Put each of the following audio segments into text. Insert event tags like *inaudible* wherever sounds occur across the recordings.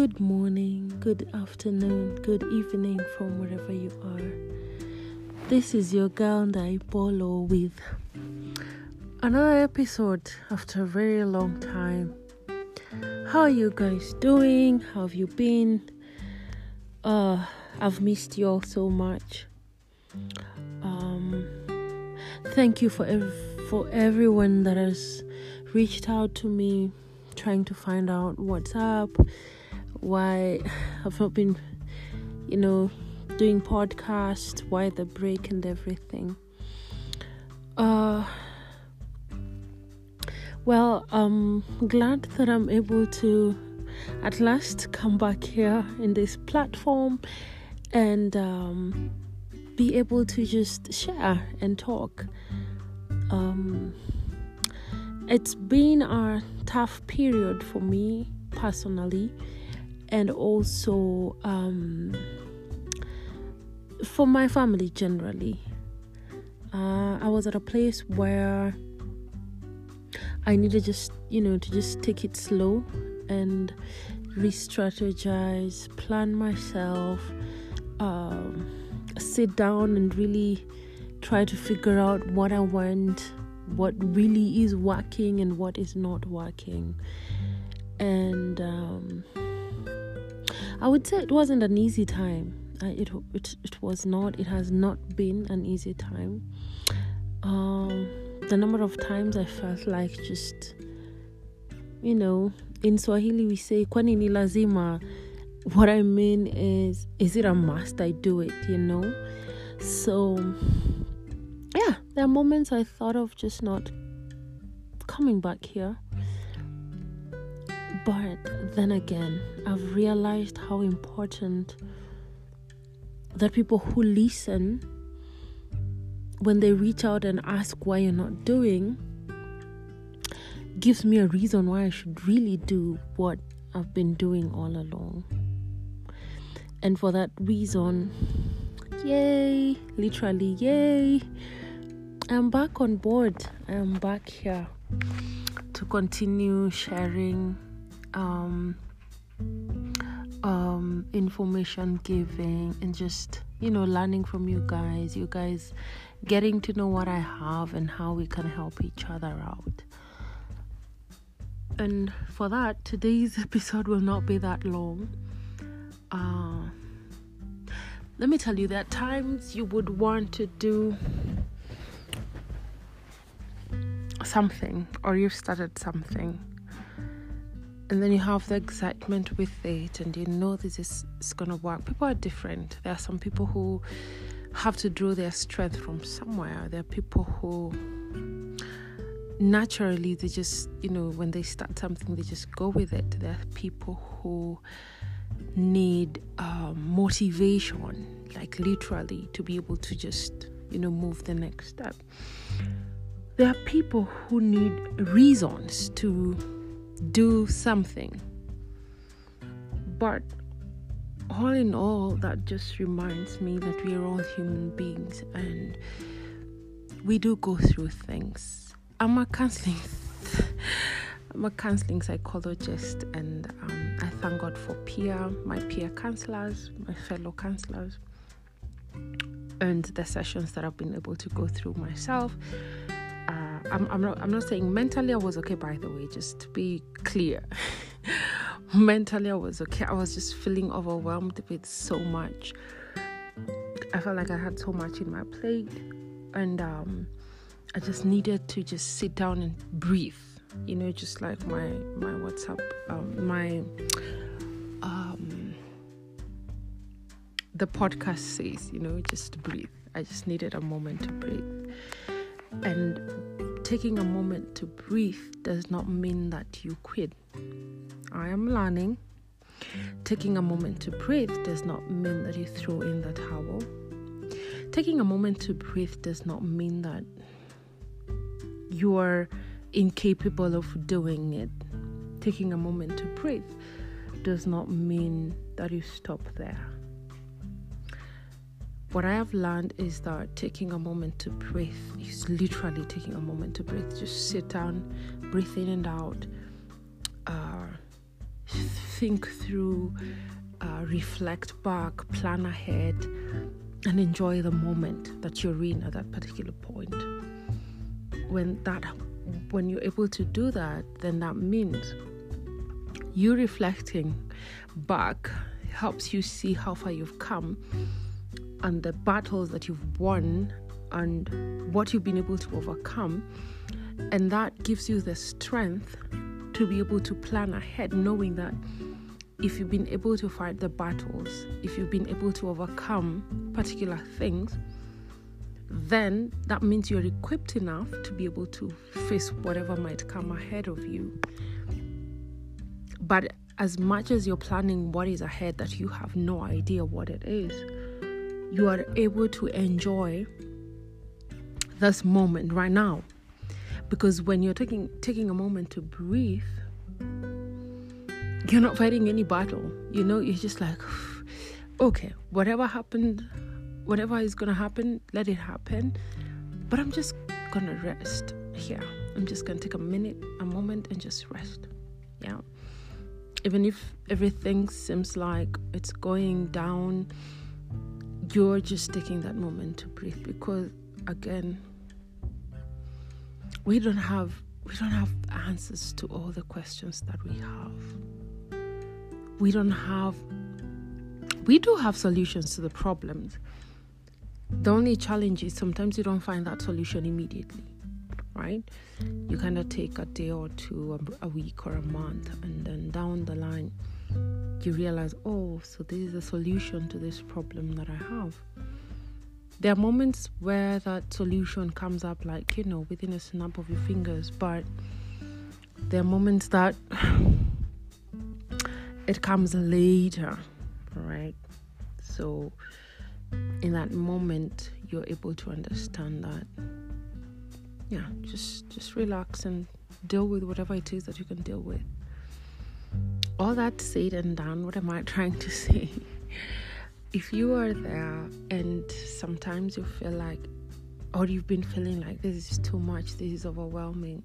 good morning, good afternoon, good evening from wherever you are. This is your girl Polo with another episode after a very long time. How are you guys doing? How have you been? Uh, I've missed you all so much. Um, thank you for ev- for everyone that has reached out to me trying to find out what's up, why I've not been, you know, doing podcast, why the break and everything. Uh, well, I'm glad that I'm able to at last come back here in this platform and um, be able to just share and talk. Um, it's been a tough period for me personally, and also um, for my family generally. Uh, I was at a place where I needed just, you know, to just take it slow and re strategize, plan myself, um, sit down and really try to figure out what I want what really is working and what is not working. And um, I would say it wasn't an easy time. it, it it was not. It has not been an easy time. Um, the number of times I felt like just, you know, in Swahili we say kwani ni lazima. What I mean is, is it a must I do it? You know, so yeah, there are moments I thought of just not coming back here. But then again, I've realized how important that people who listen, when they reach out and ask why you're not doing, gives me a reason why I should really do what I've been doing all along. And for that reason, yay, literally, yay. I'm back on board. I'm back here to continue sharing um, um, information giving and just, you know, learning from you guys. You guys getting to know what I have and how we can help each other out. And for that, today's *laughs* episode will not be that long. Uh, let me tell you, there are times you would want to do something or you've started something and then you have the excitement with it and you know this is, going to work. People are different. There are some people who have to draw their strength from somewhere. There are people who naturally they just you know when they start something they just go with it. There are people who need um, motivation like literally to be able to just you know move the next step. There are people who need reasons to do something. But all in all, that just reminds me that we are all human beings and we do go through things. I'm a counseling *laughs* I'm a counseling psychologist and um, I thank God for peer, my peer counselors, my fellow counselors, and the sessions that I've been able to go through myself I'm, I'm not I'm not saying mentally I was okay by the way just to be clear. *laughs* Mentally I was okay. I was just feeling overwhelmed with so much. I felt like I had so much in my plate and um, I just needed to just sit down and breathe. You know just like my my WhatsApp um, my um, the podcast says you know just breathe. I just needed a moment to breathe and taking a moment to breathe does not mean that you quit. I am learning. Taking a moment to breathe does not mean that you throw in the towel. Taking a moment to breathe does not mean that you are incapable of doing it. Taking a moment to breathe does not mean that you stop there. What I have learned is that taking a moment to breathe is literally taking a moment to breathe. Just sit down, breathe in and out. Uh, think through, uh, reflect back, plan ahead, and enjoy the moment that you're in at that particular point. When that, when you're able to do that, then that means you reflecting back helps you see how far you've come and the battles that you've won and what you've been able to overcome. And that gives you the strength to be able to plan ahead, knowing that if you've been able to fight the battles, if you've been able to overcome particular things, then that means you're equipped enough to be able to face whatever might come ahead of you. But as much as you're planning what is ahead that you have no idea what it is, you are able to enjoy this moment right now. Because when you're taking taking a moment to breathe, you're not fighting any battle. You know, you're just like, *sighs* okay, whatever happened, whatever is gonna happen, let it happen. But I'm just gonna rest here. I'm just gonna take a minute, a moment, and just rest. Yeah. Even if everything seems like it's going down, you're just taking that moment to breathe because again we don't have we don't have answers to all the questions that we have. We don't have we do have solutions to the problems. The only challenge is sometimes you don't find that solution immediately right? You kind of take a day or two a, a week or a month and then down the line you realize, oh, so this is a solution to this problem that I have. There are moments where that solution comes up, like, you know, within a snap of your fingers, but there are moments that *sighs* it comes later, right? So, in that moment, you're able to understand that, yeah, just just relax and deal with whatever it is that you can deal with all that said and done, what am I *laughs* trying to say? if you are there and sometimes you feel like, or you've been feeling like this is too much, this is overwhelming,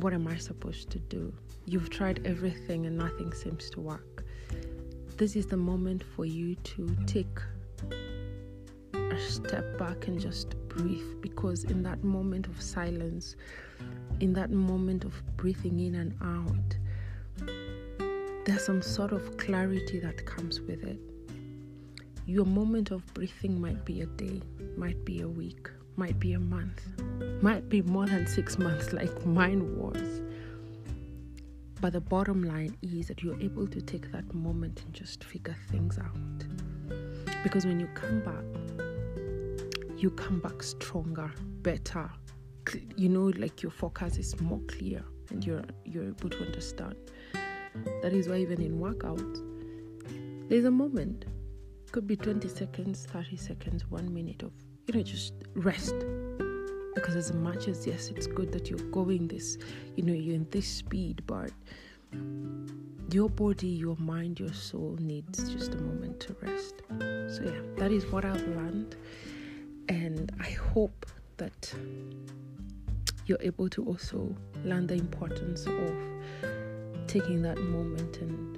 what am I supposed to do? You've tried everything and nothing seems to work. This is the moment for you to take a step back and just breathe because in that moment of silence, in that moment of breathing in and out, there's some sort of clarity that comes with it. Your moment of breathing might be a day, might be a week, might be a month, might be more than six months, *laughs* like mine was. But the bottom line is that you're able to take that moment and just figure things out. Because when you come back, you come back stronger, better. You know, like your focus is more clear and you're you're able to understand. That is why even in workouts, there's a moment. Could be 20 seconds, 30 seconds, one minute of, you know, just rest. Because as much as yes, it's good that you're going this, you know, you're in this speed, but your body, your mind, your soul needs just a moment to rest. So yeah, that is what I've learned. And I hope that you're able to also learn the importance of taking that moment and,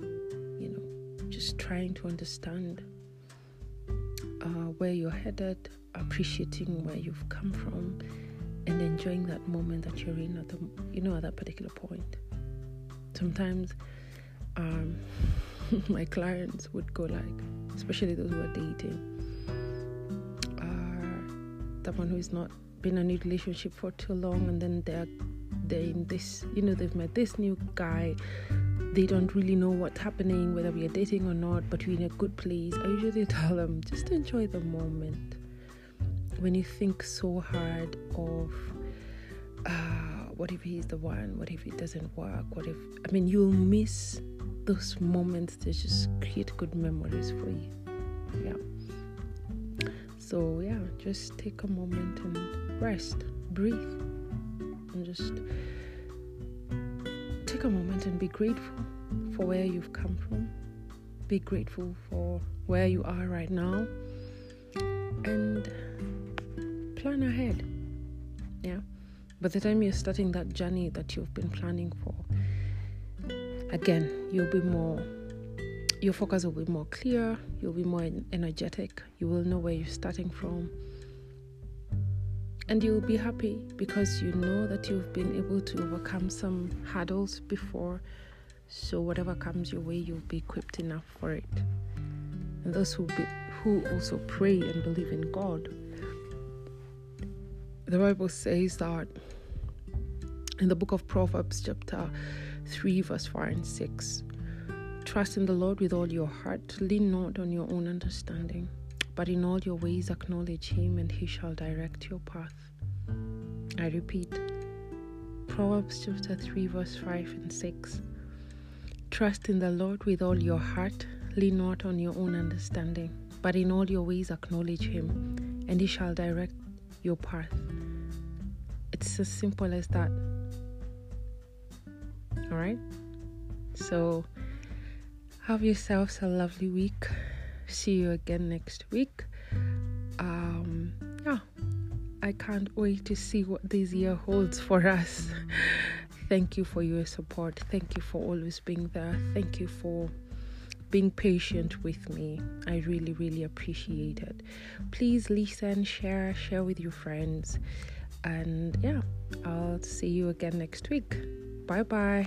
you know, just trying to understand uh, where you're headed, appreciating where you've come from, and enjoying that moment that you're in at the, you know, at that particular point. Sometimes, um, *laughs* my clients would go like, especially those who are dating, uh, the one who is not been in a relationship for too long, and then they're they're in this, you know, they've met this new guy. They don't really know what's happening, whether we are dating or not, but we're in a good place. I usually *laughs* tell them just enjoy the moment. When you think so hard of, uh, what if he's the one? What if it doesn't work? What if, I mean, you'll miss those moments that just create good memories for you. Yeah. So, yeah, just take a moment and rest, breathe just take a moment and be grateful for where you've come from. Be grateful for where you are right now and plan ahead. Yeah. By the time you're starting that journey that you've been planning for, again, you'll be more, your focus will be more clear, you'll be more energetic, you will know where you're starting from. And you'll be happy because you know that you've been able to overcome some hurdles before. So, whatever comes your way, you'll be equipped enough for it. And those who, be, who also pray and believe in God, the Bible says that in the book of Proverbs, chapter 3, verse 4 and 6. Trust in the Lord with all your heart, lean not on your own understanding, but in all your ways acknowledge Him, and He shall direct your path. I repeat, Proverbs chapter 3, verse 5 and 6. Trust in the Lord with all your heart, lean not on your own understanding, but in all your ways acknowledge Him, and He shall direct your path. It's as simple as that. All right. So, have yourselves a lovely week. See you again next week. Um, yeah, I can't wait to see what this year holds for us. *laughs* Thank you for your support. Thank you for always being there. Thank you for being patient with me. I really, really appreciate it. Please listen, share, share with your friends. And yeah, I'll see you again next week. Bye bye.